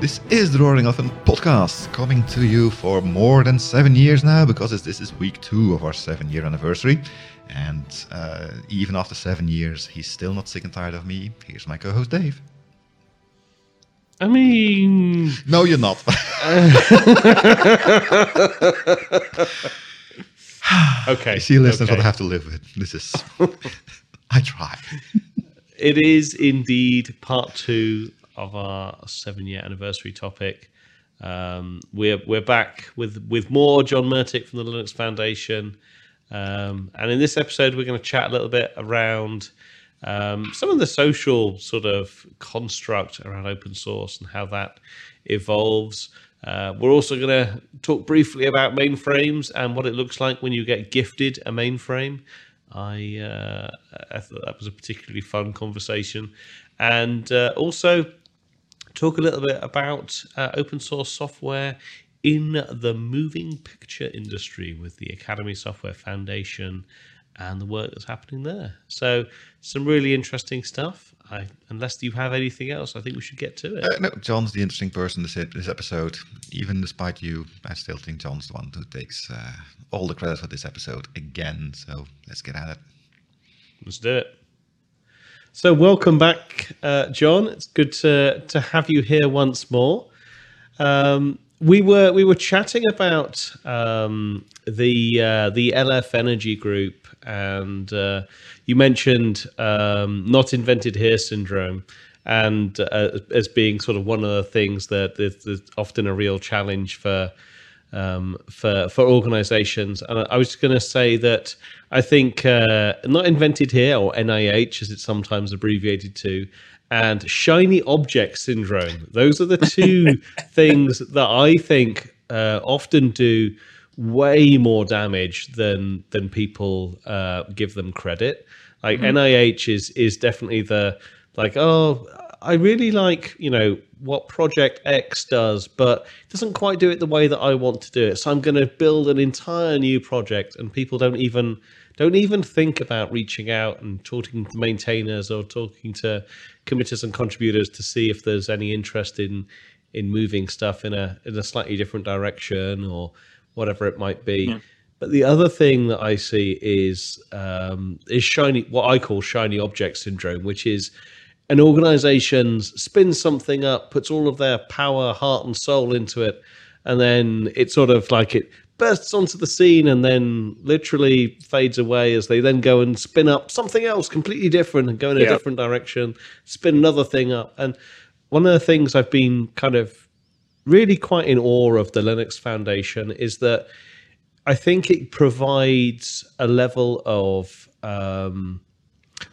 This is the Roaring Elephant podcast, coming to you for more than seven years now, because this is week two of our seven year anniversary. And uh, even after seven years, he's still not sick and tired of me. Here's my co host, Dave. I mean, no, you're not. okay. See, listeners, okay. what I have to live with. This is. I try. It is indeed part two of our seven-year anniversary topic. Um, we're we're back with with more John Mertic from the Linux Foundation, um, and in this episode we're going to chat a little bit around um, some of the social sort of construct around open source and how that evolves. Uh, we're also going to talk briefly about mainframes and what it looks like when you get gifted a mainframe. I, uh, I thought that was a particularly fun conversation, and uh, also talk a little bit about uh, open source software in the moving picture industry with the Academy Software Foundation and the work that's happening there. So, some really interesting stuff. I, unless you have anything else, I think we should get to it. Uh, no, John's the interesting person this, this episode. Even despite you, I still think John's the one who takes uh, all the credit for this episode again. So let's get at it. Let's do it. So, welcome back, uh, John. It's good to to have you here once more. Um, we were we were chatting about um, the uh, the LF Energy Group, and uh, you mentioned um, not invented here syndrome, and uh, as being sort of one of the things that is, is often a real challenge for um, for for organisations. And I was going to say that I think uh, not invented here or NIH, as it's sometimes abbreviated to, and shiny object syndrome. Those are the two things that I think uh, often do way more damage than than people uh, give them credit. Like mm-hmm. NIH is is definitely the like oh I really like you know what Project X does, but it doesn't quite do it the way that I want to do it. So I'm going to build an entire new project, and people don't even don't even think about reaching out and talking to maintainers or talking to committers and contributors to see if there's any interest in in moving stuff in a in a slightly different direction or whatever it might be. Yeah. But the other thing that I see is um, is shiny what I call shiny object syndrome, which is an organization spins something up, puts all of their power, heart, and soul into it, and then it sort of like it bursts onto the scene and then literally fades away as they then go and spin up something else completely different and go in a different direction, spin another thing up. And one of the things I've been kind of really quite in awe of the Linux Foundation is that I think it provides a level of um,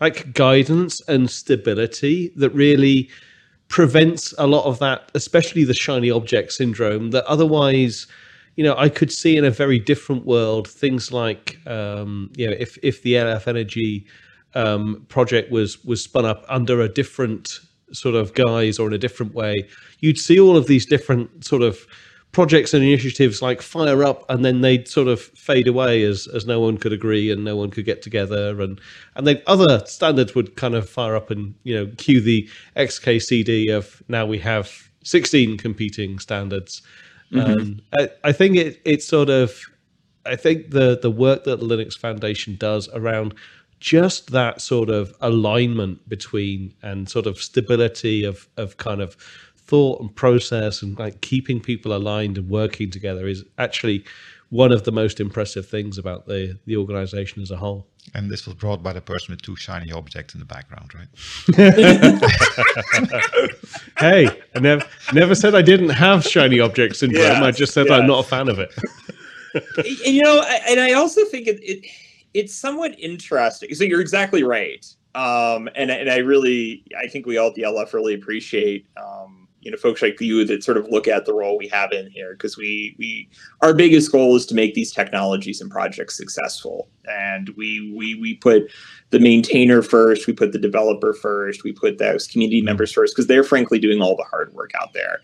like guidance and stability that really prevents a lot of that, especially the shiny object syndrome that otherwise you know, I could see in a very different world things like, um, you know, if if the LF Energy um, project was was spun up under a different sort of guise or in a different way, you'd see all of these different sort of projects and initiatives like fire up and then they'd sort of fade away as as no one could agree and no one could get together and and then other standards would kind of fire up and you know cue the XKCD of now we have 16 competing standards Mm-hmm. Um, I, I, think it it's sort of I think the the work that the Linux Foundation does around just that sort of alignment between and sort of stability of of kind of thought and process and like keeping people aligned and working together is actually one of the most impressive things about the the organization as a whole. And this was brought by the person with two shiny objects in the background, right? hey, I never never said I didn't have shiny object syndrome. Yeah, I just said yeah. I'm not a fan of it. you know, and I also think it, it it's somewhat interesting. So you're exactly right. Um, and and I really I think we all at the LF really appreciate um, you know folks like you that sort of look at the role we have in here because we we our biggest goal is to make these technologies and projects successful. And we we we put the maintainer first we put the developer first we put those community members first because they're frankly doing all the hard work out there.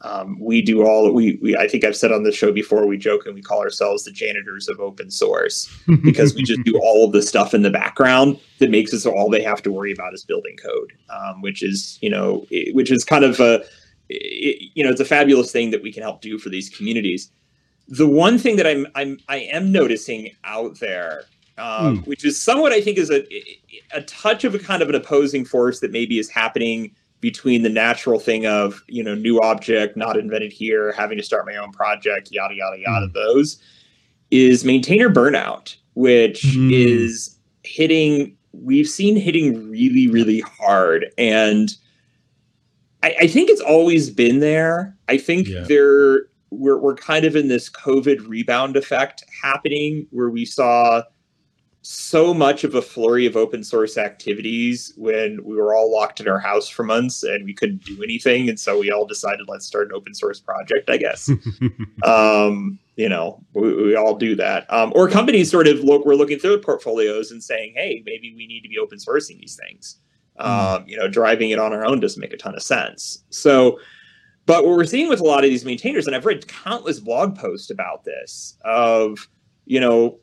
Um, we do all we, we i think i've said on the show before we joke and we call ourselves the janitors of open source because we just do all of the stuff in the background that makes it so all they have to worry about is building code um, which is you know which is kind of a it, you know, it's a fabulous thing that we can help do for these communities. The one thing that I'm I'm I am noticing out there, um, mm. which is somewhat I think is a a touch of a kind of an opposing force that maybe is happening between the natural thing of you know new object not invented here having to start my own project yada yada yada mm. those is maintainer burnout which mm. is hitting we've seen hitting really really hard and I, I think it's always been there. I think yeah. there we're we're kind of in this COVID rebound effect happening where we saw so much of a flurry of open source activities when we were all locked in our house for months and we couldn't do anything and so we all decided let's start an open source project i guess um, you know we, we, all do that um, or companies sort of look we're looking through portfolios and saying hey maybe we need to be open sourcing these things Hmm. Um, you know, driving it on our own doesn't make a ton of sense. So, but what we're seeing with a lot of these maintainers, and I've read countless blog posts about this, of you know,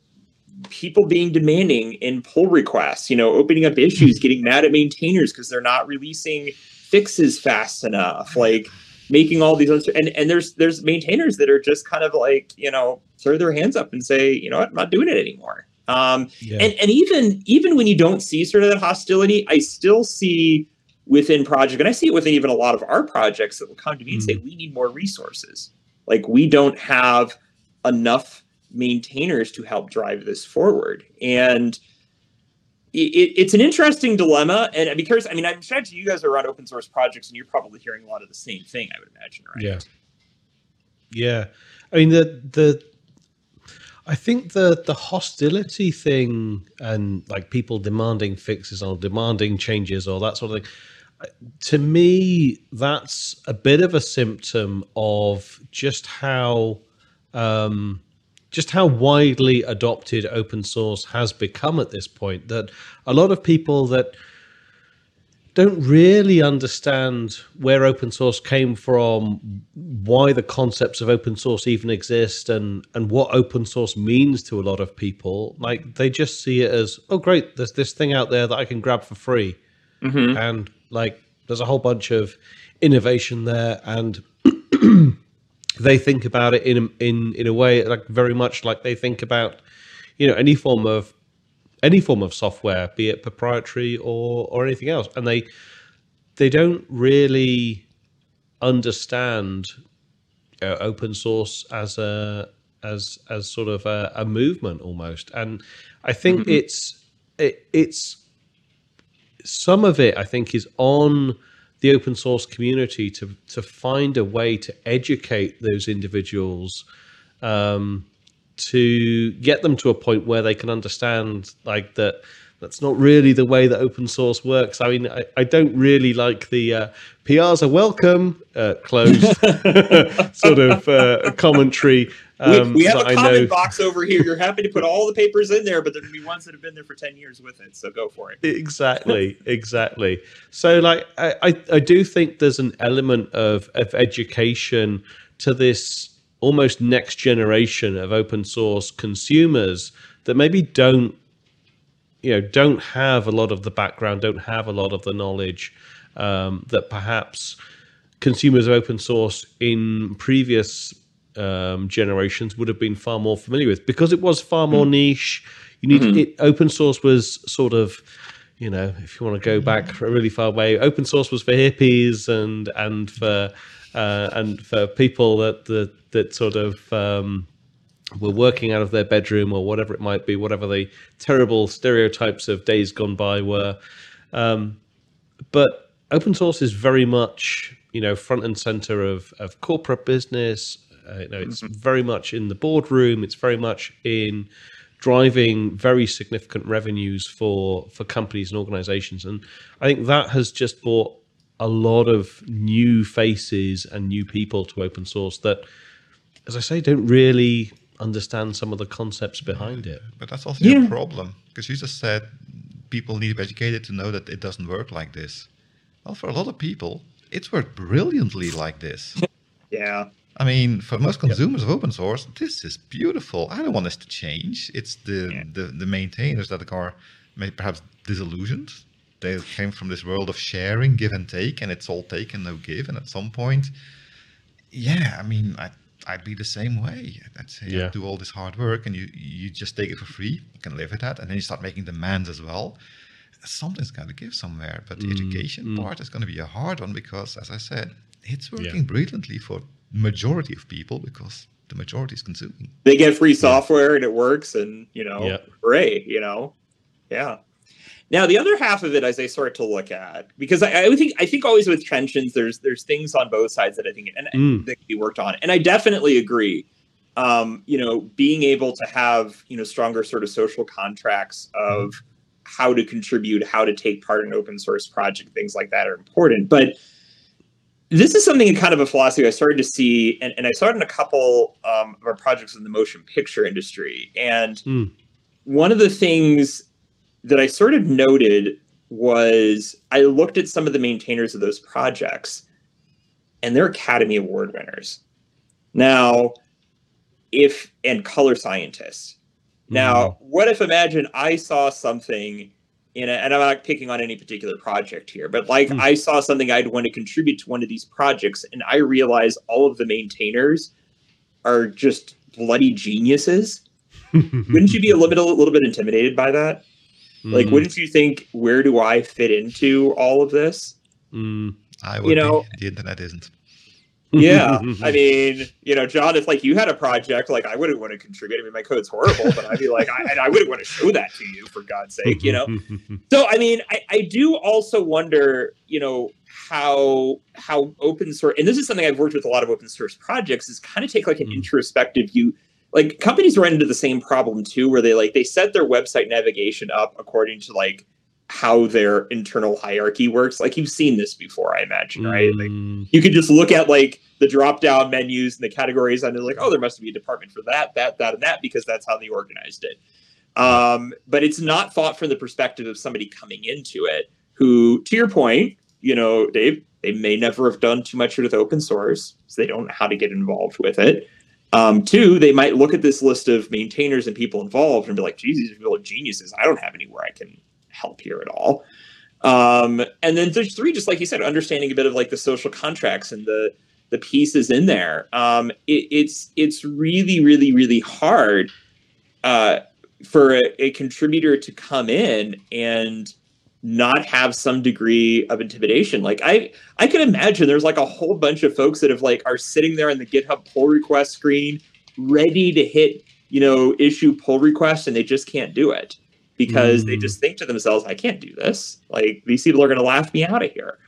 people being demanding in pull requests, you know, opening up issues, getting mad at maintainers because they're not releasing fixes fast enough, like making all these and and there's there's maintainers that are just kind of like you know throw their hands up and say you know what, I'm not doing it anymore. Um, yeah. and, and even even when you don't see sort of that hostility, I still see within project, and I see it within even a lot of our projects that will come to me and say, mm. we need more resources. Like we don't have enough maintainers to help drive this forward. And it, it's an interesting dilemma. And because I mean, I'm sure you guys are around open source projects and you're probably hearing a lot of the same thing, I would imagine, right? Yeah. Yeah. I mean, the, the, I think the the hostility thing and like people demanding fixes or demanding changes or that sort of thing. To me, that's a bit of a symptom of just how um, just how widely adopted open source has become at this point. That a lot of people that don't really understand where open source came from, why the concepts of open source even exist, and and what open source means to a lot of people. Like they just see it as, oh great, there's this thing out there that I can grab for free, mm-hmm. and like there's a whole bunch of innovation there, and they think about it in in in a way like very much like they think about, you know, any form of any form of software, be it proprietary or or anything else, and they they don't really understand uh, open source as a as as sort of a, a movement almost, and I think mm-hmm. it's it, it's some of it. I think is on the open source community to to find a way to educate those individuals um, to get them to a point where they can understand like that that's not really the way that open source works. I mean, I, I don't really like the uh, PRs are welcome uh, closed sort of uh, commentary. Um, we, we, have a comment box over here. You're happy to put all the papers in there, but there'll be ones that have been there for 10 years with it. So go for it. Exactly. exactly. So, like, I, I, I do think there's an element of, of education to this almost next generation of open source consumers that maybe don't you know don't have a lot of the background don't have a lot of the knowledge um, that perhaps consumers of open source in previous um, generations would have been far more familiar with because it was far more mm. niche you need mm-hmm. it, open source was sort of you know if you want to go back a really far way open source was for hippies and and for uh, and for people that that, that sort of um, were working out of their bedroom or whatever it might be, whatever the terrible stereotypes of days gone by were. Um, but open source is very much you know front and center of of corporate business. Uh, you know, it's mm-hmm. very much in the boardroom. It's very much in driving very significant revenues for for companies and organizations and i think that has just brought a lot of new faces and new people to open source that, as I say, don't really understand some of the concepts behind it. But that's also yeah. a problem because you just said people need to be educated to know that it doesn't work like this. Well, for a lot of people, it's worked brilliantly like this. yeah. I mean, for most consumers yep. of open source, this is beautiful. I don't want this to change. It's the, yeah. the, the maintainers that are perhaps disillusioned they came from this world of sharing, give and take, and it's all take and no give. And at some point, yeah, I mean, I, I'd be the same way. I'd say yeah. do all this hard work and you you just take it for free. You can live with that, and then you start making demands as well. Something's got to give somewhere, but the mm, education mm. part is going to be a hard one because, as I said, it's working yeah. brilliantly for majority of people because the majority is consuming. They get free software yeah. and it works, and you know, yeah. hooray! You know, yeah. Now the other half of it, as I start to look at, because I, I think I think always with tensions, there's there's things on both sides that I think and, mm. that can be worked on, and I definitely agree. Um, you know, being able to have you know stronger sort of social contracts of mm. how to contribute, how to take part in open source project, things like that are important. But this is something kind of a philosophy I started to see, and, and I saw it in a couple um, of our projects in the motion picture industry. And mm. one of the things that I sort of noted was I looked at some of the maintainers of those projects and they're Academy Award winners. Now, if and color scientists. Now, mm-hmm. what if imagine I saw something in a, and I'm not picking on any particular project here, but like mm. I saw something I'd want to contribute to one of these projects and I realize all of the maintainers are just bloody geniuses. Wouldn't you be a little bit a little bit intimidated by that? Mm. Like, wouldn't you think, where do I fit into all of this? Mm. I would. You know, be. the internet isn't. Yeah, I mean, you know, John, if like you had a project, like I wouldn't want to contribute. I mean, my code's horrible, but I'd be like, I, and I wouldn't want to show that to you for God's sake, you know. so, I mean, I, I do also wonder, you know, how how open source, and this is something I've worked with a lot of open source projects, is kind of take like an mm. introspective view like companies run into the same problem too where they like they set their website navigation up according to like how their internal hierarchy works. Like you've seen this before i imagine right? Like mm. you could just look at like the drop down menus and the categories and they're like oh there must be a department for that that that and that because that's how they organized it. Um, but it's not thought from the perspective of somebody coming into it who to your point you know dave they may never have done too much with open source so they don't know how to get involved with it um, two, they might look at this list of maintainers and people involved and be like, "Jesus, these people are geniuses. I don't have anywhere I can help here at all." Um, and then there's three, just like you said, understanding a bit of like the social contracts and the the pieces in there. Um, it, it's it's really, really, really hard uh, for a, a contributor to come in and not have some degree of intimidation. Like I I can imagine there's like a whole bunch of folks that have like are sitting there in the GitHub pull request screen ready to hit, you know, issue pull requests and they just can't do it because mm. they just think to themselves, I can't do this. Like these people are gonna laugh me out of here.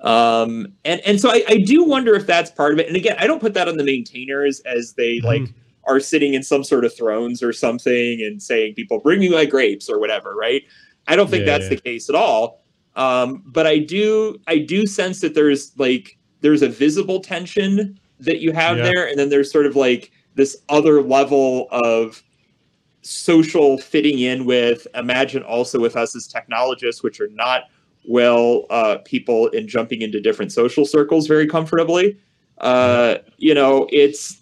Um and and so I, I do wonder if that's part of it. And again, I don't put that on the maintainers as they mm. like are sitting in some sort of thrones or something and saying people bring me my grapes or whatever, right? I don't think yeah, that's yeah. the case at all. Um, but I do I do sense that there's like there's a visible tension that you have yeah. there, and then there's sort of like this other level of social fitting in with imagine also with us as technologists, which are not well uh, people in jumping into different social circles very comfortably. Uh, you know, it's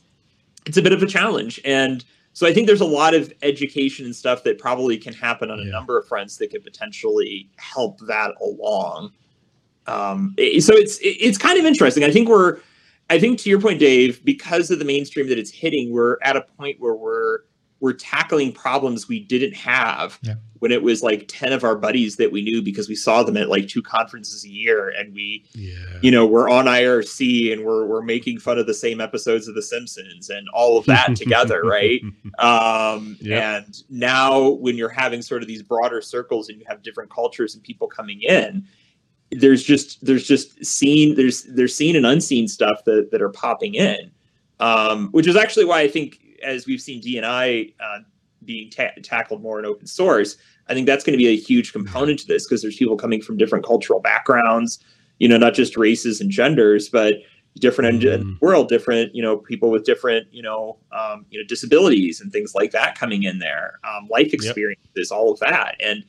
it's a bit of a challenge and so I think there's a lot of education and stuff that probably can happen on a yeah. number of fronts that could potentially help that along. Um, so it's it's kind of interesting. I think we're, I think to your point, Dave, because of the mainstream that it's hitting, we're at a point where we're we're tackling problems we didn't have yeah. when it was like 10 of our buddies that we knew because we saw them at like two conferences a year and we yeah. you know we're on irc and we're we're making fun of the same episodes of the simpsons and all of that together right um yep. and now when you're having sort of these broader circles and you have different cultures and people coming in there's just there's just seen there's there's seen and unseen stuff that that are popping in um which is actually why i think as we've seen DNI uh, being ta- tackled more in open source, I think that's going to be a huge component to this because there's people coming from different cultural backgrounds, you know, not just races and genders, but different mm-hmm. world, different, you know, people with different, you know, um, you know, disabilities and things like that coming in there, um, life experiences, yep. all of that. And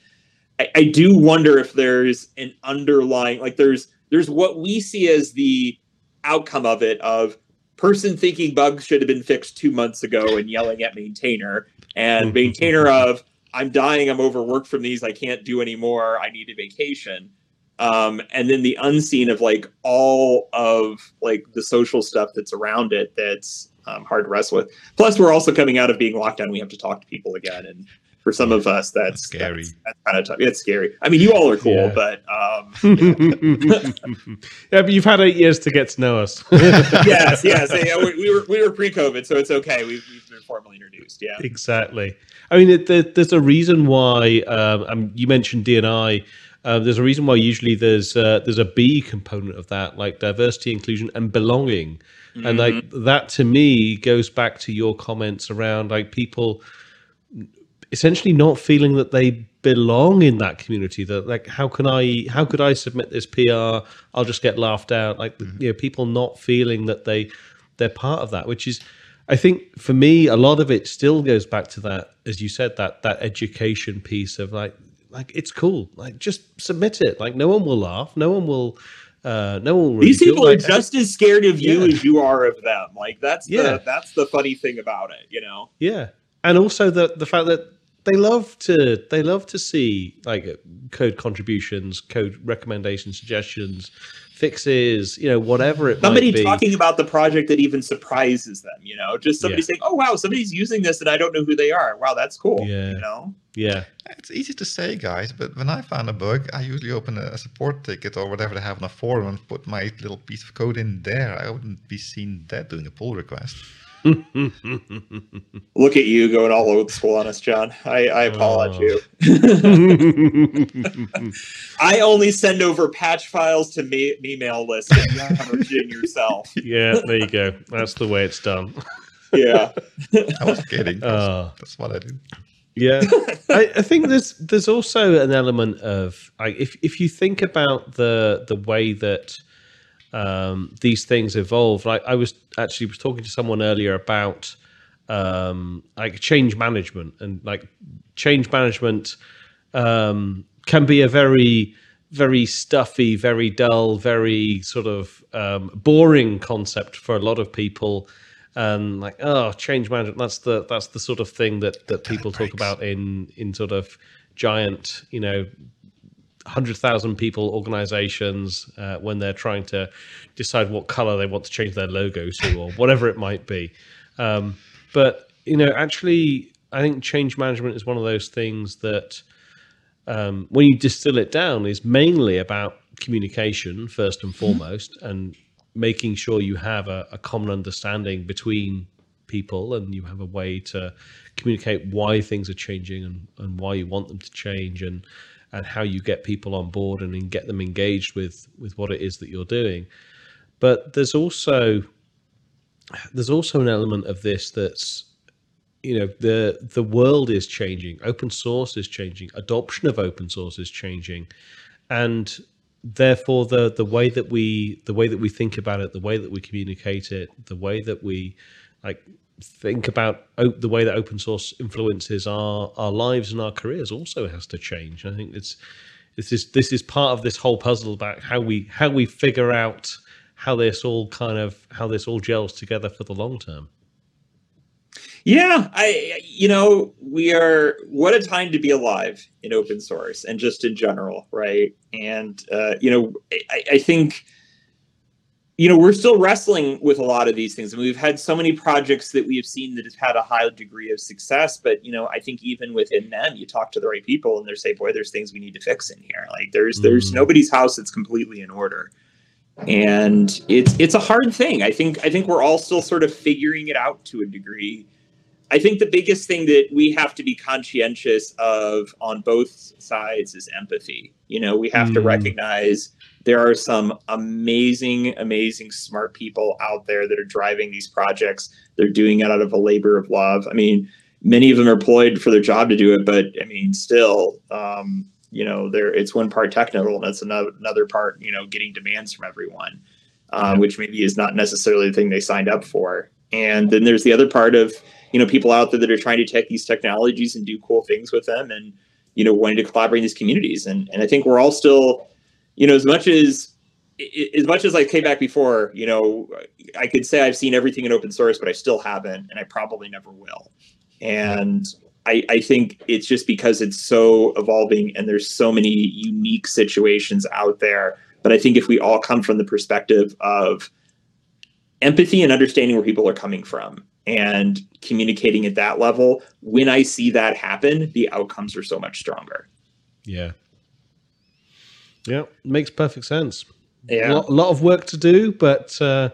I, I do wonder if there's an underlying, like there's, there's what we see as the outcome of it of person thinking bugs should have been fixed two months ago and yelling at maintainer and maintainer of I'm dying, I'm overworked from these, I can't do anymore, I need a vacation. Um, and then the unseen of like all of like the social stuff that's around it that's um, hard to wrestle with. Plus, we're also coming out of being locked down. We have to talk to people again, and for some of us, that's, That's scary. That's, that's kind of tough. It's scary. I mean, you all are cool, Yeah. but um, yeah, but you've had eight years to get to know us. yes, yes, yeah, we, we were we were pre-COVID, so it's okay. We've, we've been formally introduced. Yeah. Exactly. I mean, it, there, there's a reason why. Um, um, you mentioned DNI. Uh, there's a reason why usually there's uh, there's a B component of that, like diversity, inclusion, and belonging, and like that to me goes back to your comments around like people essentially not feeling that they belong in that community. That like, how can I? How could I submit this PR? I'll just get laughed out. Like, you know, people not feeling that they they're part of that, which is I think for me, a lot of it still goes back to that, as you said, that that education piece of like, like it's cool, like just submit it. Like no one will laugh, no one will, uh, no one will. These ridicule. people are just as scared of you Yeah. as you are of them. Like that's Yeah. the that's the funny thing about it, you know. yeah, and also the the fact that they love to they love to see like uh, code contributions, code recommendations, suggestions, fixes, you know, whatever it Somebody might be. talking about the project that even surprises them, you know, just somebody Yeah. saying, "Oh wow, somebody's using this and I don't know who they are." Wow, that's cool. Yeah. You know. yeah, It's easy to say, guys, but when I find a bug, I usually open a support ticket or whatever they have on a forum and put my little piece of code in there. I wouldn't be seen dead doing a pull request. Look at you going all old school on us, John. I, I apologize Oh. you. I only send over patch files to me email list. and you never in yourself. yeah. There you go. That's the way it's done. Yeah. I was kidding. That's, Oh. that's what I do. Yeah, I, I think there's there's also an element of like if if you think about the the way that um, these things evolve. Like I was actually was talking to someone earlier about um, like change management and like change management um, can be a very very stuffy, very dull, very sort of um, boring concept for a lot of people. And like, oh, change management. That's the that's the sort of thing that that people talk about in in sort of giant, you know, hundred thousand people organizations uh, when they're trying to decide what color they want to change their logo to or whatever it might be. Um, but you know, actually, I think change management is one of those things that um, when you distill it down is mainly about communication first and foremost and making sure you have a, a common understanding between people and you have a way to communicate why things are changing and, and why you want them to change and and how you get people on board and get them engaged with with what it is that you're doing. But there's also there's also an element of this that's you know the the world is changing. Open source is changing. Adoption of open source is changing. And therefore the the way that we the way that we think about it the way that we communicate it the way that we like think about o- the way that open source influences our our lives and our careers also has to change i think it's this is this is part of this whole puzzle about how we how we figure out how this all kind of how this all gels together for the long term Yeah, I you know, we are what a time to be alive in open source and just in general, right? And uh, you know, I, I think you know, we're still wrestling with a lot of these things. And we've had so many projects that we have seen that have had a high degree of success. But, you know, I think even within them, you talk to the right people and they say, boy, there's things we need to fix in here. Like there's there's Mhm. nobody's house that's completely in order. And it's it's a hard thing. I think I think we're all still sort of figuring it out to a degree. I think the biggest thing that we have to be conscientious of on both sides is empathy. You know, we have to Mm. recognize there are some amazing, amazing smart people out there that are driving these projects. They're doing it out of a labor of love. I mean, many of them are employed for their job to do it, but I mean, still, um, you know, there it's one part technical and it's another another part, you know, getting demands from everyone, um, which maybe is not necessarily the thing they signed up for. And then there's the other part of you know people out there that are trying to take these technologies and do cool things with them, and you know, wanting to collaborate in these communities. And and I think we're all still you know, as much as as much as I came back before, you know, I could say I've seen everything in open source, but I still haven't, and I probably never will. And I, I think it's just because it's so evolving and there's so many unique situations out there. But I think if we all come from the perspective of empathy and understanding where people are coming from and communicating at that level, when I see that happen, the outcomes are so much stronger. Yeah. Yeah, makes perfect sense. Yeah. A lot, lot of work to do, but uh,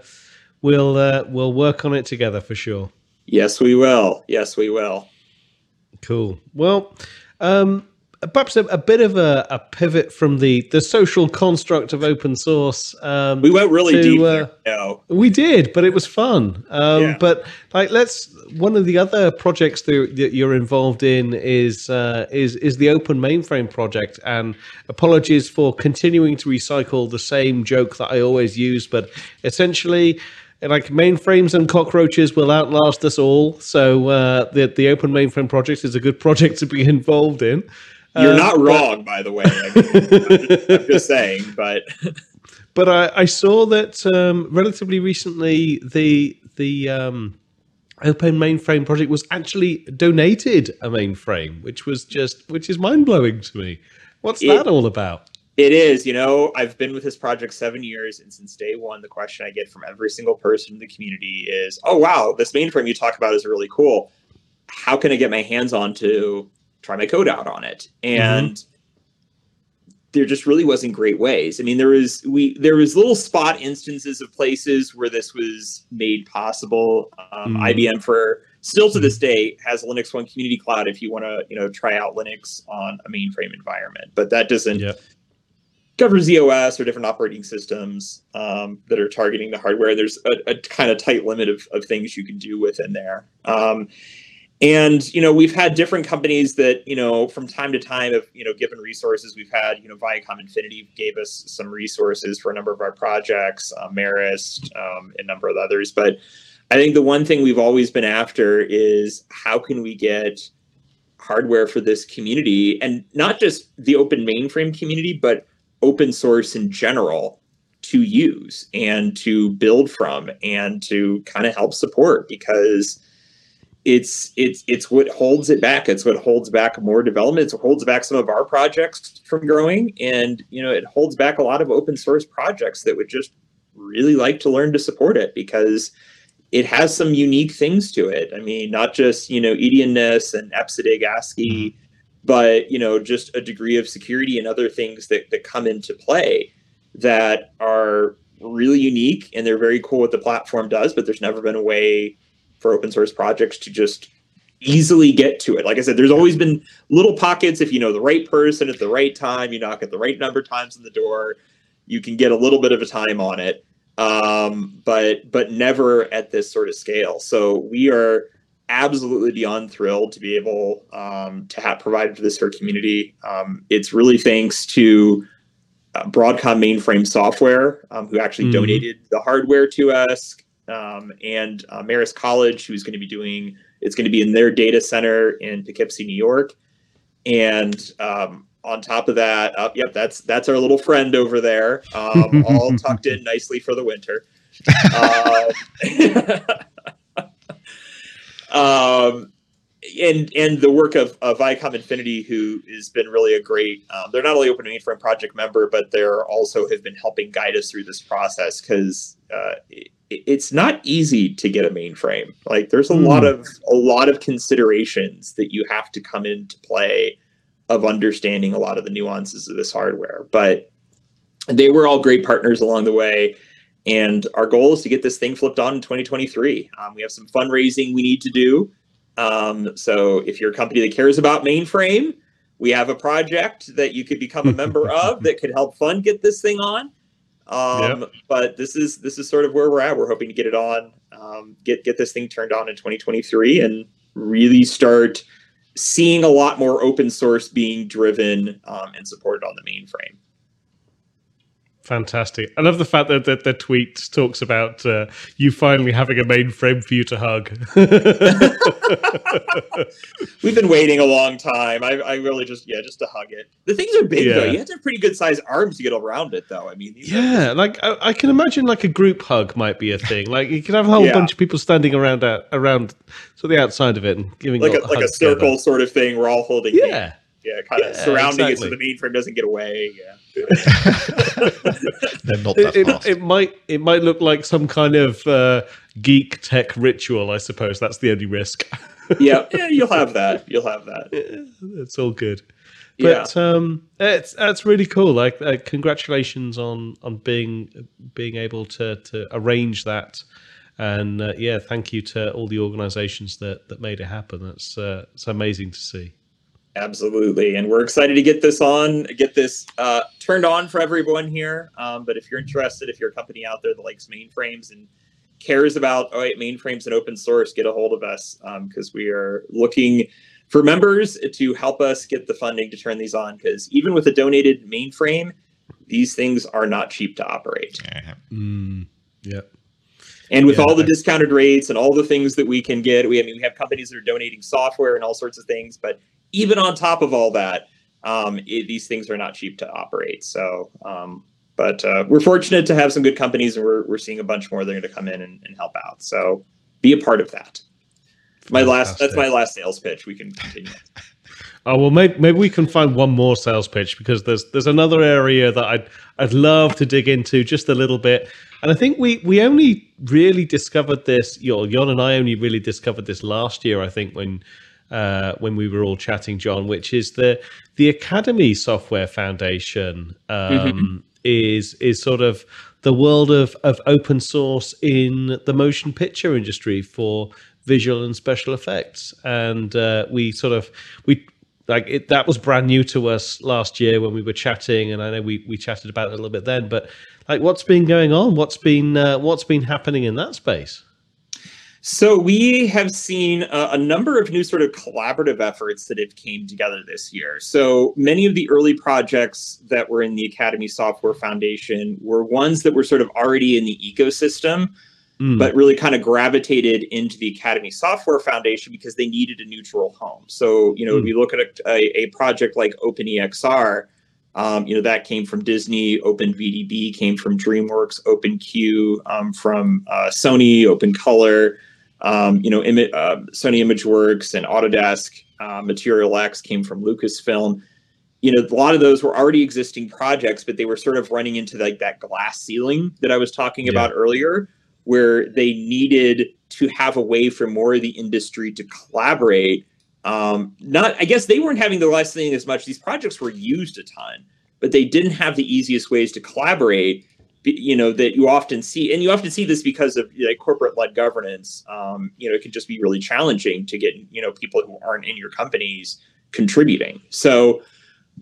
we'll uh, we'll work on it together for sure. Yes, we will. Yes, we will. Cool. Well, um, perhaps a, a bit of a, a, pivot from the, the social construct of open source. Um, we went really to, deep. Uh, no. We did, but it was fun. Um, yeah. But like, let's. One of the other projects that, that you're involved in is uh, is is the Open Mainframe project. And apologies for continuing to recycle the same joke that I always use, but essentially like mainframes and cockroaches will outlast us all. So uh, the the Open Mainframe project is a good project to be involved in. You're uh, not wrong, but, by the way. I mean, I'm, just, saying, but but I, I saw that um, relatively recently the the um, Open Mainframe project was actually donated a mainframe, which was just which is mind blowing to me. What's it, that all about? It is, you know, I've been with this project seven years, and since day one, the question I get from every single person in the community is, "Oh, wow, this mainframe you talk about is really cool. How can I get my hands on to try my code out on it?" And mm-hmm. there just really wasn't great ways. I mean, there was we there was little spot instances of places where this was made possible. Um, mm-hmm. IBM for still to this day has Linux One Community Cloud if you want to, you know, try out Linux on a mainframe environment, but that doesn't. Yep governs z/OS or different operating systems um, that are targeting the hardware. There's a, a, kind of tight limit of, of things you can do within there. Um, and you know we've had different companies that you know from time to time have you know given resources. We've had you know Vicom Infinity gave us some resources for a number of our projects, uh, Marist, um, a number of others. But I think the one thing we've always been after is how can we get hardware for this community and not just the open mainframe community, but open source in general to use and to build from and to kind of help support because it's it's it's what holds it back. It's what holds back more development. It's what holds back some of our projects from growing. And you know it holds back a lot of open source projects that would just really like to learn to support it because it has some unique things to it. I mean not just you know endianness and EBCDIC ascii but you know just a degree of security and other things that, that come into play that are really unique and they're very cool what the platform does but there's never been a way for open source projects to just easily get to it like i said there's always been little pockets if you know the right person at the right time you knock at the right number of times in the door you can get a little bit of a time on it um, but but never at this sort of scale so we are absolutely beyond thrilled to be able um, to have provided to this for community. Um, it's really thanks to uh, Broadcom mainframe software, um, who actually mm-hmm. donated the hardware to us, um, and uh, Marist College, who's going to be doing. It's going to be in their data center in Poughkeepsie, New York, and um, on top of that, uh, yep, that's that's our little friend over there, um, all tucked in nicely for the winter. Um, and and the work of, of Vicom Infinity, who has been really a great. Um, they're not only Open to Mainframe project member, but they're also have been helping guide us through this process because uh, it's not easy to get a mainframe. Like there's a mm. lot of a lot of considerations that you have to come into play of understanding a lot of the nuances of this hardware. But they were all great partners along the way. And our goal is to get this thing flipped on in 2023. Um, we have some fundraising we need to do. Um, so if you're a company that cares about mainframe, we have a project that you could become a member of that could help fund get this thing on. Um, yep. But this is this is sort of where we're at. We're hoping to get it on, um, get get this thing turned on in 2023, and really start seeing a lot more open source being driven um, and supported on the mainframe. Fantastic. I love the fact that, that the tweet talks about uh, you finally having a mainframe for you to hug. We've been waiting a long time. I, I, really just, yeah, just to hug it. The things are big, yeah. though. You have to have pretty good sized arms to get around it, though. I mean, yeah, are- like I, I, can imagine like a group hug might be a thing. Like you can have a whole yeah. bunch of people standing around out, around so the outside of it and giving like a, a like a circle together. sort of thing. We're all holding. Yeah. Hands yeah, kind of yeah, surrounding exactly. it so the mainframe doesn't get away. Yeah. not that it, it, it, might it might look like some kind of uh, geek tech ritual. I suppose that's the only risk. yeah, yeah, you'll have that. You'll have that. It's all good. But yeah. um, it's that's really cool. Like, uh, congratulations on on being being able to to arrange that and uh, yeah, thank you to all the organisations that that made it happen. That's uh, it's amazing to see. Absolutely, and we're excited to get this on, get this uh, turned on for everyone here. Um, but if you're interested, if you're a company out there that likes mainframes and cares about oh, wait, mainframes and open source, get a hold of us because um, we are looking for members to help us get the funding to turn these on. Because even with a donated mainframe, these things are not cheap to operate. Mm, yeah. And with yeah, all the discounted rates and all the things that we can get, we I mean we have companies that are donating software and all sorts of things, but even on top of all that, um, it, these things are not cheap to operate. So, um, but uh, we're fortunate to have some good companies, and we're, we're seeing a bunch more that are going to come in and, and, help out. So, be a part of that. My last that's my last sales pitch. We can continue. Oh well, maybe, maybe we can find one more sales pitch because there's there's another area that I'd I'd love to dig into just a little bit, and I think we we only really discovered this. Jon and I only really discovered this last year. I think when uh, when we were all chatting, Jon, which is the the Academy Software Foundation um, mm-hmm. is is sort of the world of of open source in the motion picture industry for visual and special effects, and uh, we sort of we like it, that was brand new to us last year when we were chatting, and I know we we chatted about it a little bit then, but like what's been going on what's been uh, what's been happening in that space so we have seen a, a, number of new sort of collaborative efforts that have came together this year. So many of the early projects that were in the Academy Software Foundation were ones that were sort of already in the ecosystem, mm. but really kind of gravitated into the Academy Software Foundation because they needed a neutral home. So you know, mm. if you look at a, a project like OpenEXR, um, you know that came from Disney. OpenVDB came from DreamWorks. OpenCue um, from uh, Sony. OpenColor um, you know, Im- uh, Sony ImageWorks and Autodesk, uh, Material X came from Lucasfilm. You know, a lot of those were already existing projects, but they were sort of running into like that glass ceiling that I was talking yeah. about earlier, where they needed to have a way for more of the industry to collaborate. Um, not, I guess they weren't having the glass ceiling as much. These projects were used a ton, but they didn't have the easiest ways to collaborate you know that you often see and you often see this because of like corporate led governance um, you know it can just be really challenging to get you know people who aren't in your companies contributing so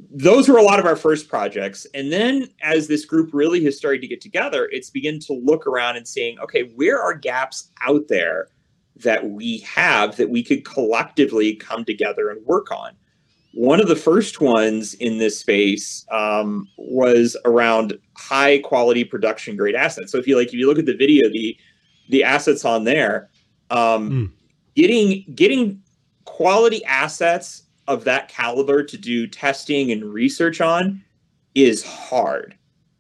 those were a lot of our first projects and then as this group really has started to get together it's begin to look around and seeing, okay where are gaps out there that we have that we could collectively come together and work on one of the first ones in this space um, was around high quality production grade assets. So if you like, if you look at the video, the the assets on there, um, mm. getting getting quality assets of that caliber to do testing and research on is hard.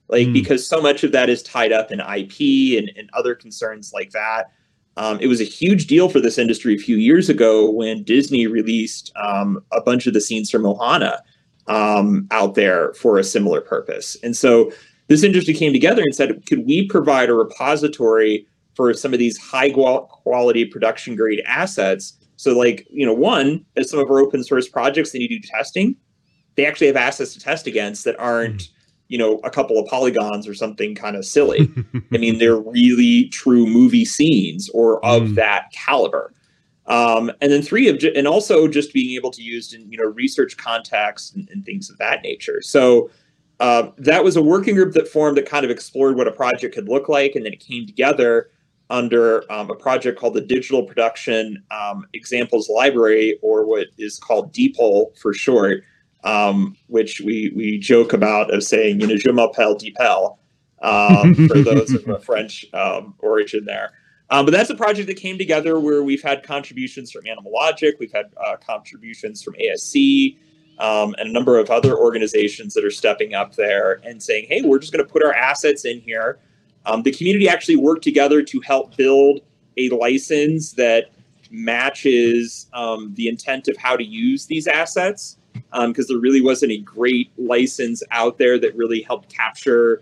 Like mm. because so much of that is tied up in IP and, and other concerns like that. Um, it was a huge deal for this industry a few years ago when Disney released um, a bunch of the scenes from Moana um, out there for a similar purpose. And so this industry came together and said, could we provide a repository for some of these high quality production grade assets? So, like, you know, one, as some of our open source projects, need to do testing. They actually have assets to test against that aren't. Mm you know a couple of polygons or something kind of silly i mean they're really true movie scenes or of mm. that caliber um, and then three of and also just being able to use in you know research context and, and things of that nature so uh, that was a working group that formed that kind of explored what a project could look like and then it came together under um, a project called the digital production um, examples library or what is called DPEL for short um, which we we joke about of saying, you know, je m'appelle DPEL. um, for those of a French um, origin there. Um, but that's a project that came together where we've had contributions from Animal Logic, we've had uh, contributions from ASC, um, and a number of other organizations that are stepping up there and saying, hey, we're just going to put our assets in here. Um, the community actually worked together to help build a license that matches um, the intent of how to use these assets because um, there really wasn't a great license out there that really helped capture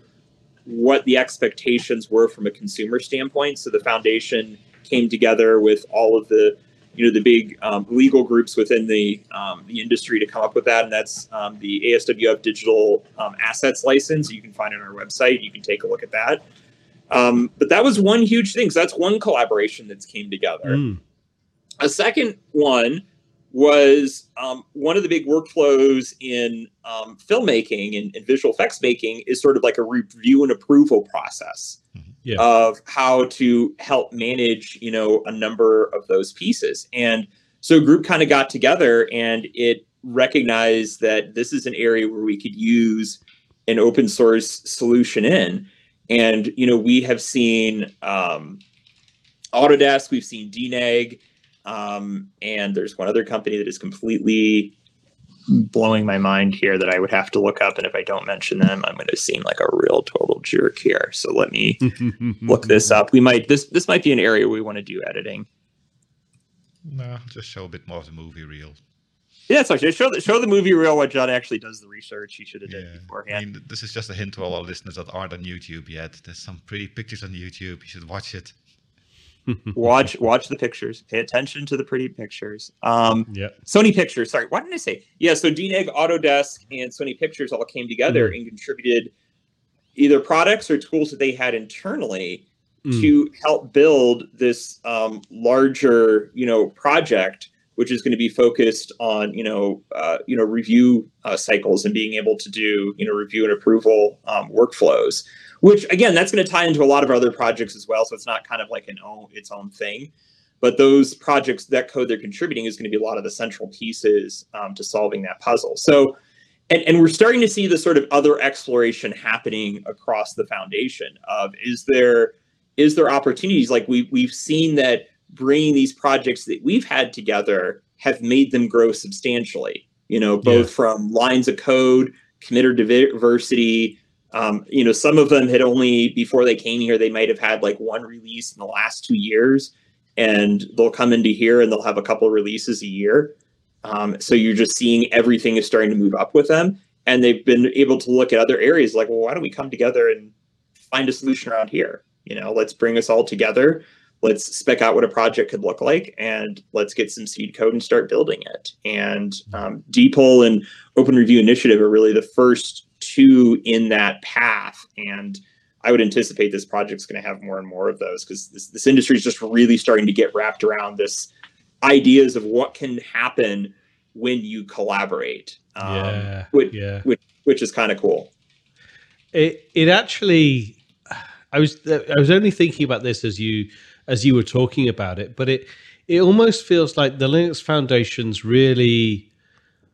what the expectations were from a consumer standpoint. So the foundation came together with all of the you know the big um, legal groups within the um, the industry to come up with that, and that's um, the ASWF Digital um, Assets License. You can find it on our website. You can take a look at that. Um, but that was one huge thing. So that's one collaboration that's came together. Mm. A second one was um, one of the big workflows in um, filmmaking and, and, visual effects making is sort of like a review and approval process mm-hmm. yeah. of how to help manage you know a number of those pieces and so a group kind of got together and it recognized that this is an area where we could use an open source solution in and you know we have seen um, autodesk we've seen dneg um, and there's one other company that is completely blowing my mind here that I would have to look up. And if I don't mention them, I'm going to seem like a real total jerk here. So let me look this up. We might this this might be an area we want to do editing. No, just show a bit more of the movie reel. Yeah, so show the, show the movie reel what John actually does the research he should have yeah. done beforehand. I mean, this is just a hint to all our listeners that aren't on YouTube yet. There's some pretty pictures on YouTube. You should watch it watch watch the pictures. Pay attention to the pretty pictures. Um, yeah. Sony Pictures. Sorry, why didn't I say? Yeah. So DNEG, Autodesk, and Sony Pictures all came together mm. and contributed either products or tools that they had internally mm. to help build this um, larger, you know, project, which is going to be focused on, you know, uh, you know, review uh, cycles and being able to do, you know, review and approval um, workflows which again that's going to tie into a lot of our other projects as well so it's not kind of like an own its own thing. But those projects that code they're contributing is going to be a lot of the central pieces um, to solving that puzzle. So and, and we're starting to see the sort of other exploration happening across the foundation of is there is there opportunities? Like we, we've seen that bringing these projects that we've had together have made them grow substantially you know both yeah. from lines of code committer diversity um, you know, some of them had only before they came here, they might have had like one release in the last two years, and they'll come into here and they'll have a couple releases a year. Um, so you're just seeing everything is starting to move up with them, and they've been able to look at other areas like, well, why don't we come together and find a solution around here? You know, let's bring us all together. Let's spec out what a project could look like, and let's get some seed code and start building it. And um, DPEL and Open Review Initiative are really the first two in that path. And I would anticipate this project's going to have more and more of those because this, this industry is just really starting to get wrapped around this ideas of what can happen when you collaborate. Um, yeah, which, yeah. Which, which is kind of cool. It it actually, I was I was only thinking about this as you as you were talking about it, but it it almost feels like the Linux Foundation's really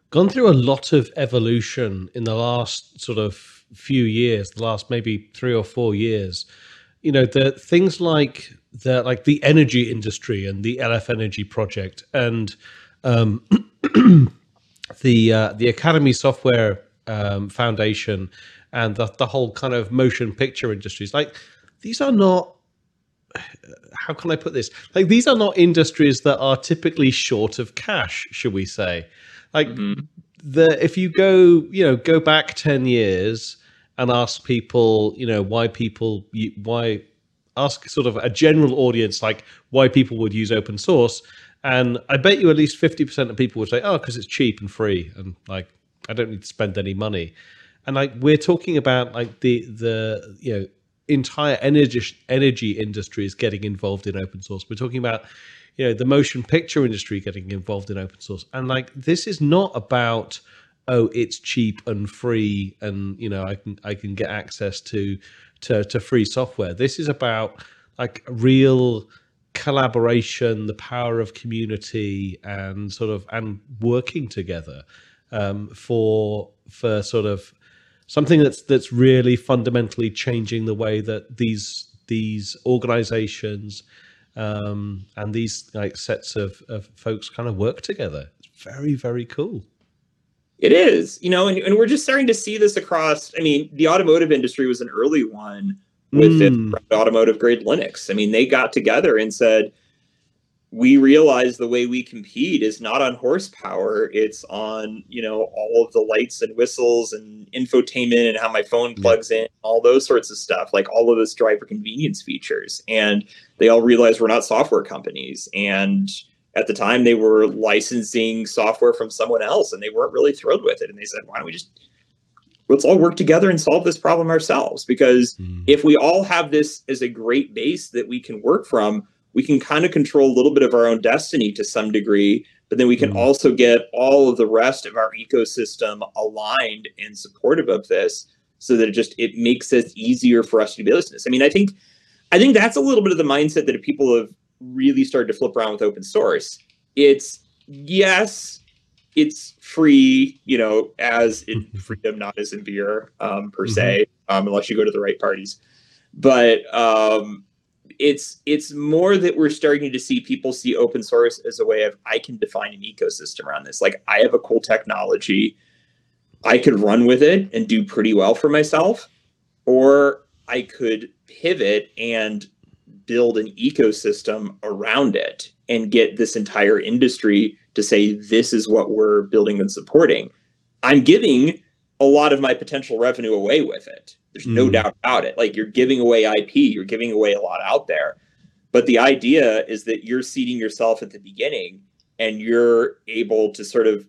gone through a lot of evolution in the last sort of few years, the last maybe three or four years. You know, the things like the like the energy industry and the LF Energy project and um, the uh, the Academy Software um, Foundation and the, the whole kind of motion picture industries. Like these are not how can I put this? Like these are not industries that are typically short of cash, should we say? Like mm-hmm. the if you go, you know, go back ten years and ask people, you know, why people why ask sort of a general audience like why people would use open source, and I bet you at least fifty percent of people would say, oh, because it's cheap and free, and like I don't need to spend any money. And like we're talking about like the the you know entire energy energy industry is getting involved in open source. We're talking about you know the motion picture industry getting involved in open source and like this is not about oh it's cheap and free and you know i can i can get access to to, to free software this is about like real collaboration the power of community and sort of and working together um, for for sort of something that's that's really fundamentally changing the way that these these organizations um, and these like sets of, of folks kind of work together. It's very very cool. It is, you know, and, and we're just starting to see this across. I mean, the automotive industry was an early one with mm. automotive grade Linux. I mean, they got together and said, we realize the way we compete is not on horsepower it's on you know all of the lights and whistles and infotainment and how my phone plugs yeah. in all those sorts of stuff like all of this driver convenience features and they all realize we're not software companies and at the time they were licensing software from someone else and they weren't really thrilled with it and they said why don't we just let's all work together and solve this problem ourselves because mm. if we all have this as a great base that we can work from we can kind of control a little bit of our own destiny to some degree, but then we can mm also get all of the rest of our ecosystem aligned and supportive of this so that it just it makes it easier for us to do business. I mean, I think I think that's a little bit of the mindset that people have really started to flip around with open source. It's yes, it's free, you know, as in freedom, not as in beer, um, per mm-hmm. se, um, unless you go to the right parties. But um, it's it's more that we're starting to see people see open source as a way of I can define an ecosystem around this. Like I have a cool technology, I could run with it and do pretty well for myself, or I could pivot and build an ecosystem around it and get this entire industry to say this is what we're building and supporting. I'm giving a lot of my potential revenue away with it. There's no mm. doubt about it. Like you're giving away IP, you're giving away a lot out there. But the idea is that you're seeding yourself at the beginning and you're able to sort of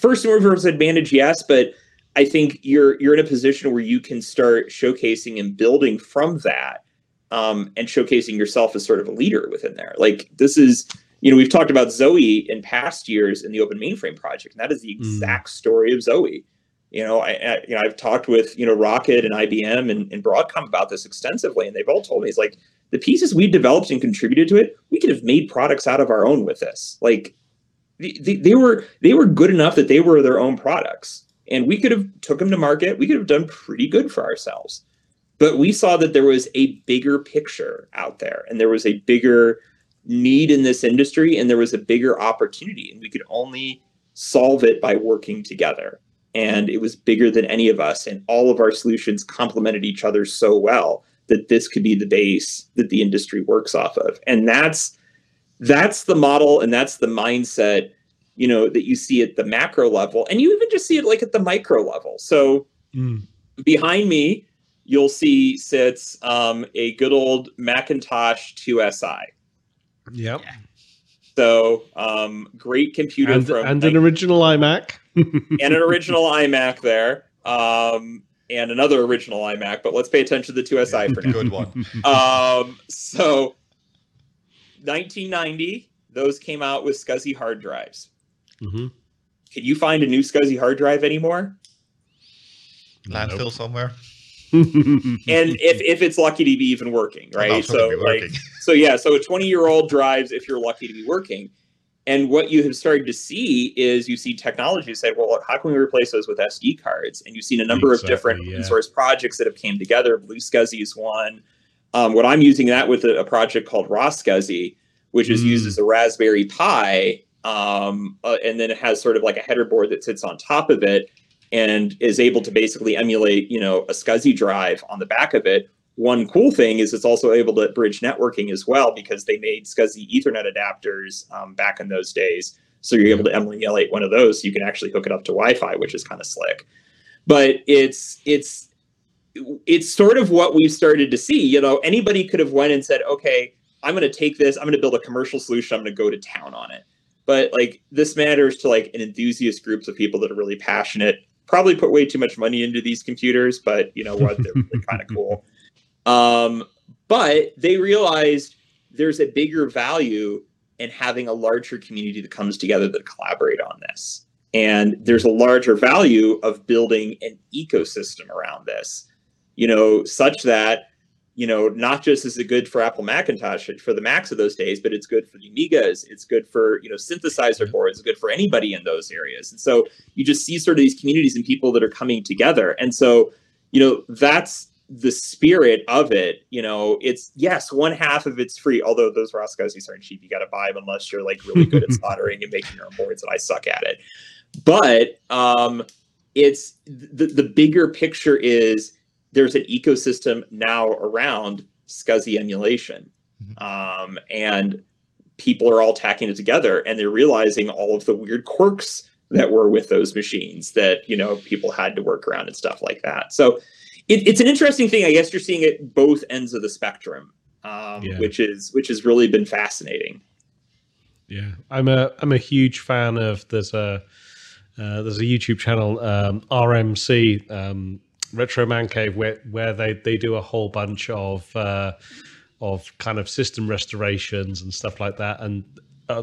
first mover's advantage, yes, but I think you're you're in a position where you can start showcasing and building from that, um, and showcasing yourself as sort of a leader within there. Like this is, you know, we've talked about Zowe in past years in the Open Mainframe project, and that is the mm. exact mm. story of Zowe you know, I, I, you know, I've talked with you know Rocket and IBM and, and Broadcom about this extensively, and they've all told me it's like the pieces we developed and contributed to it, we could have made products out of our own with this. Like they, they were they were good enough that they were their own products, and we could have took them to market. We could have done pretty good for ourselves, but we saw that there was a bigger picture out there, and there was a bigger need in this industry, and there was a bigger opportunity, and we could only solve it by working together and it was bigger than any of us and all of our solutions complemented each other so well that this could be the base that the industry works off of. And that's that's the model and that's the mindset you know that you see at the macro level and you even just see it like at the micro level. So mm. behind me you'll see sits um, a good old macintosh 2si yep so um, great computer and, from, and an original imac and an original iMac there, um, and another original iMac. But let's pay attention to the 2SI for now. Good one. Um, so, 1990, those came out with SCSI hard drives. Mm-hmm. Can you find a new SCSI hard drive anymore? Landfill nope. somewhere. And if, if it's lucky to be even working, right? So like so yeah, so a 20 year old drives if you're lucky to be working. And what you have started to see is you see technology say, well, how can we replace those with SD cards? And you've seen a number exactly, of different yeah. open source projects that have came together. Blue SCSI is one. Um, what I'm using that with a, a project called RaSCSI, which is mm. used as a Raspberry Pi, um, uh, and then it has sort of like a header board that sits on top of it and is able to basically emulate, you know, a SCSI drive on the back of it one cool thing is it's also able to bridge networking as well because they made SCSI Ethernet adapters um, back in those days. So you're able to emulate one of those. So you can actually hook it up to Wi-Fi, which is kind of slick. But it's it's it's sort of what we've started to see. You know, anybody could have went and said, okay, I'm going to take this. I'm going to build a commercial solution. I'm going to go to town on it. But like this matters to like an enthusiast groups of people that are really passionate. Probably put way too much money into these computers, but you know what? They're really kind of cool. Um, but they realized there's a bigger value in having a larger community that comes together that collaborate on this. And there's a larger value of building an ecosystem around this, you know, such that you know, not just is it good for Apple Macintosh for the Macs of those days, but it's good for the Amigas. It's good for you know synthesizer boards. It's good for anybody in those areas. And so you just see sort of these communities and people that are coming together. And so you know that's the spirit of it. You know, it's yes, one half of it's free. Although those RaSCSIs aren't cheap, you got to buy them unless you're like really good at soldering and making your own boards. And I suck at it. But um, it's the the bigger picture is there's an ecosystem now around SCSI emulation. Mm-hmm. Um, and people are all tacking it together and they're realizing all of the weird quirks that were with those machines that, you know, people had to work around and stuff like that. So it, it's an interesting thing. I guess you're seeing it both ends of the spectrum, um, yeah. which is which has really been fascinating. Yeah, I'm a I'm a huge fan of there's a uh, there's a YouTube channel um, RMC um, Retro Man Cave, where where they they do a whole bunch of uh, of kind of system restorations and stuff like that, and uh,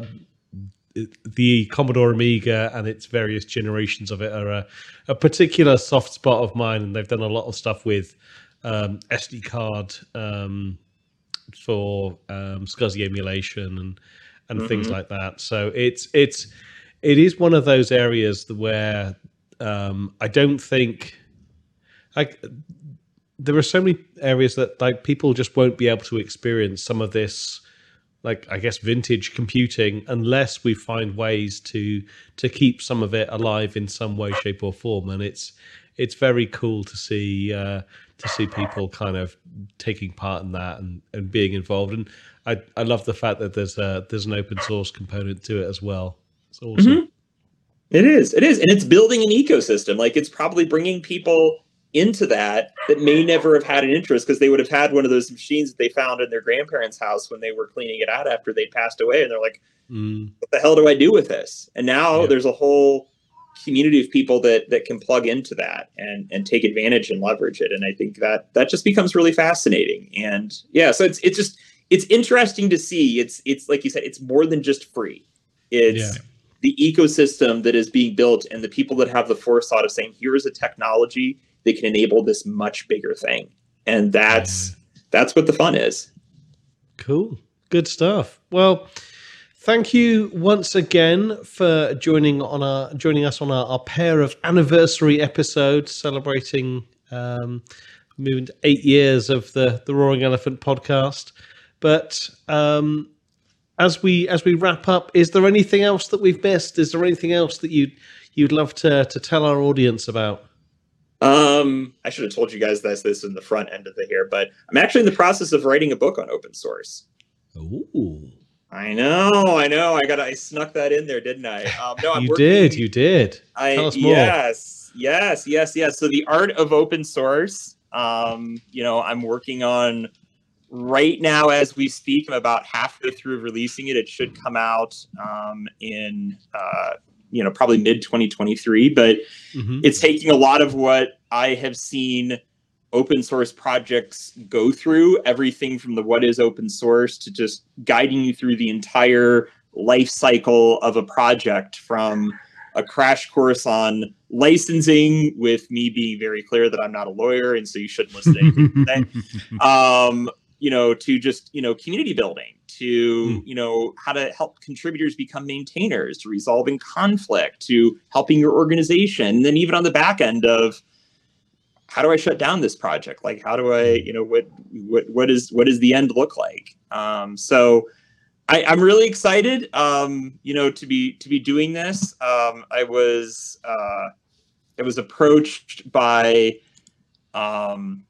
the Commodore Amiga and its various generations of it are a, a, particular soft spot of mine, and they've done a lot of stuff with um, SD card um, for um, SCSI emulation and and mm-hmm. things like that. So it's it's it is one of those areas where um, I don't think like there are so many areas that like people just won't be able to experience some of this like i guess vintage computing unless we find ways to to keep some of it alive in some way shape or form. And it's it's very cool to see uh to see people kind of taking part in that and and being involved. And i i love the fact that there's a there's an open source component to it as well. It's awesome. Mm-hmm. it is. It is. And it's building an ecosystem. Like it's probably bringing people into that that may never have had an interest because they would have had one of those machines that they found in their grandparents' house when they were cleaning it out after they passed away, and they're like, mm. "What the hell do I do with this?" And now yeah. there's a whole community of people that that can plug into that and and take advantage and leverage it. And I think that that just becomes really fascinating. And yeah, so it's it's just it's interesting to see. It's it's like you said, it's more than just free. It's yeah. the ecosystem that is being built and the people that have the foresight of saying, "Here is a technology." They can enable this much bigger thing. And that's that's what the fun is. Cool. Good stuff. Well, thank you once again for joining on our joining us on our, our pair of anniversary episodes celebrating um moving to eight years of the the Roaring Elephant podcast. But um as we as we wrap up, is there anything else that we've missed? Is there anything else that you you'd love to to tell our audience about? Um, I should have told you guys this this in the front end of the here, but I'm actually in the process of writing a book on open source. Ooh. I know, I know. I got I snuck that in there, didn't I? Um, no, I'm you working, did, you did. I, Tell us more. Yes, yes, yes, yes. So the art of open source. Um, you know, I'm working on right now as we speak. I'm about halfway through releasing it. It should come out um, in uh, you know probably mid 2023 but mm-hmm. it's taking a lot of what i have seen open source projects go through everything from the what is open source to just guiding you through the entire life cycle of a project from a crash course on licensing with me being very clear that i'm not a lawyer and so you shouldn't listen to anything um, you know to just you know community building to mm. you know how to help contributors become maintainers to resolving conflict to helping your organization and then even on the back end of how do i shut down this project like how do i hmm. you know what what what is what does the end look like um, so I, i'm really excited um, you know to be to be doing this um, i was uh, i was approached by um,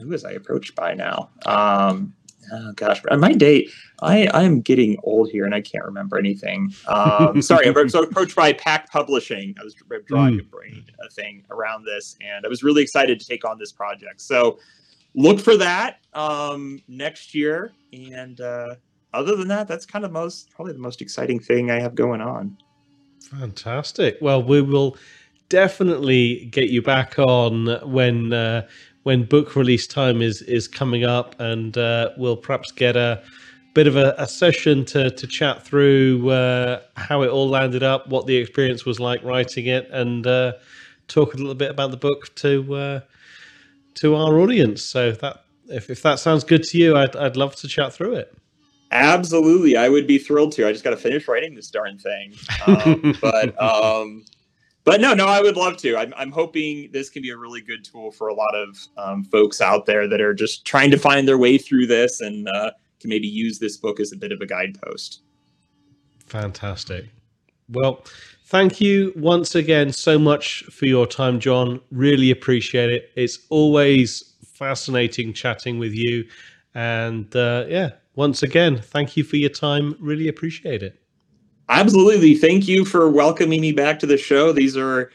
who was i approached by now um, oh gosh, my date, I I'm getting old here and I can't remember anything. Um, sorry, I was approached by Packt Publishing. I was drawing mm. a brain a thing around this, and I was really excited to take on this project. So look for that um, next year. And uh, other than that, that's kind of most probably the most exciting thing I have going on. Fantastic. Well, we will definitely get you back on when uh, when book release time is is coming up, and uh, we'll perhaps get a bit of a, a session to to chat through uh, how it all landed up, what the experience was like writing it, and uh, talk a little bit about the book to uh, to our audience. So that if, if that sounds good to you, I'd, I'd love to chat through it. Absolutely, I would be thrilled to. I just got to finish writing this darn thing. Um, but um, but no, no, I would love to. I'm, I'm hoping this can be a really good tool for a lot of um, folks out there that are just trying to find their way through this and uh, can maybe use this book as a bit of a guidepost. Fantastic. Well, thank you once again so much for your time, John. Really appreciate it. It's always fascinating chatting with you. And uh, yeah, once again, thank you for your time. Really appreciate it. Absolutely. Thank you for welcoming me back to the show. These are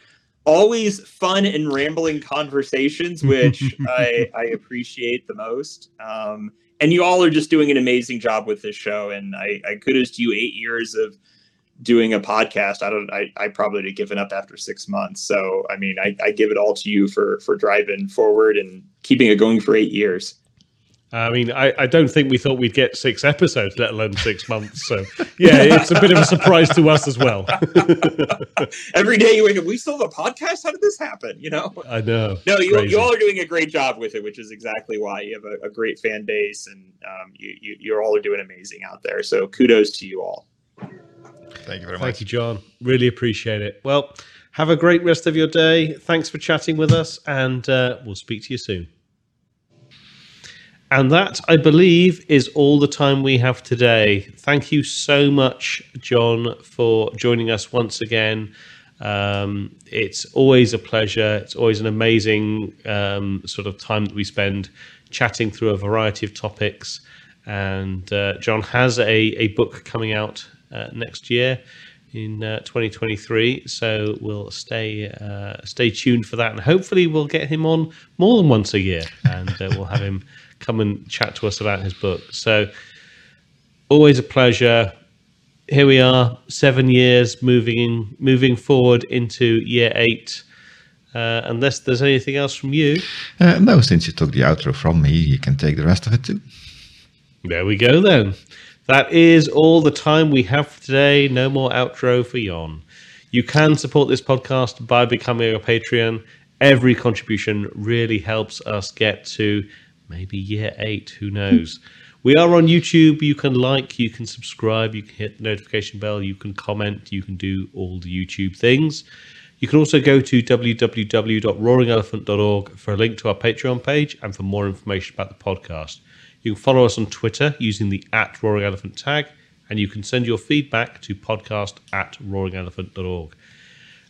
always fun and rambling conversations, which I, I, appreciate the most. Um, and you all are just doing an amazing job with this show. And I, I kudos to you. Eight years of doing a podcast. I don't. I, I probably would have given up after six months. So I mean, I, I give it all to you for for driving forward and keeping it going for eight years. I mean, I, I don't think we thought we'd get six episodes, let alone six months. So, yeah, it's a bit of a surprise to us as well. Every day you wake up, we still have a podcast. How did this happen? You know, I know. No, you, you all are doing a great job with it, which is exactly why you have a, a great fan base, and um, you, you you all are doing amazing out there. So, kudos to you all. Thank you very much. Thank you, John. Really appreciate it. Well, have a great rest of your day. Thanks for chatting with us, and uh, we'll speak to you soon. And that, I believe, is all the time we have today. Thank you so much, John, for joining us once again. Um, it's always a pleasure. It's always an amazing um, sort of time that we spend chatting through a variety of topics. And uh, John has a, a book coming out uh, next year in uh, 2023. So we'll stay uh, stay tuned for that, and hopefully we'll get him on more than once a year, and uh, we'll have him come and chat to us about his book. So, always a pleasure. Here we are, seven years moving moving forward into year eight. Uh, unless there's anything else from you. Uh, no, since you took the outro from me, you can take the rest of it too. There we go then. That is all the time we have for today. No more outro for Yon. You can support this podcast by becoming a Patreon. Every contribution really helps us get to maybe year eight, who knows. we are on YouTube. You can like, you can subscribe, you can hit the notification bell, you can comment, you can do all the YouTube things. You can also go to www.roaringelephant.org for a link to our Patreon page and for more information about the podcast. You can follow us on Twitter using the at Roaring Elephant tag, and you can send your feedback to podcast at roaringelephant.org.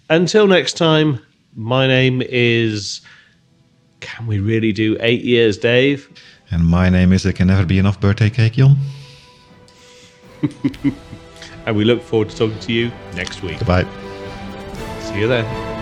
Until next time, my name is can we really do eight years, Dave? And my name is There Can Never Be Enough Birthday Cake, Jon. and we look forward to talking to you next week. Goodbye. See you then.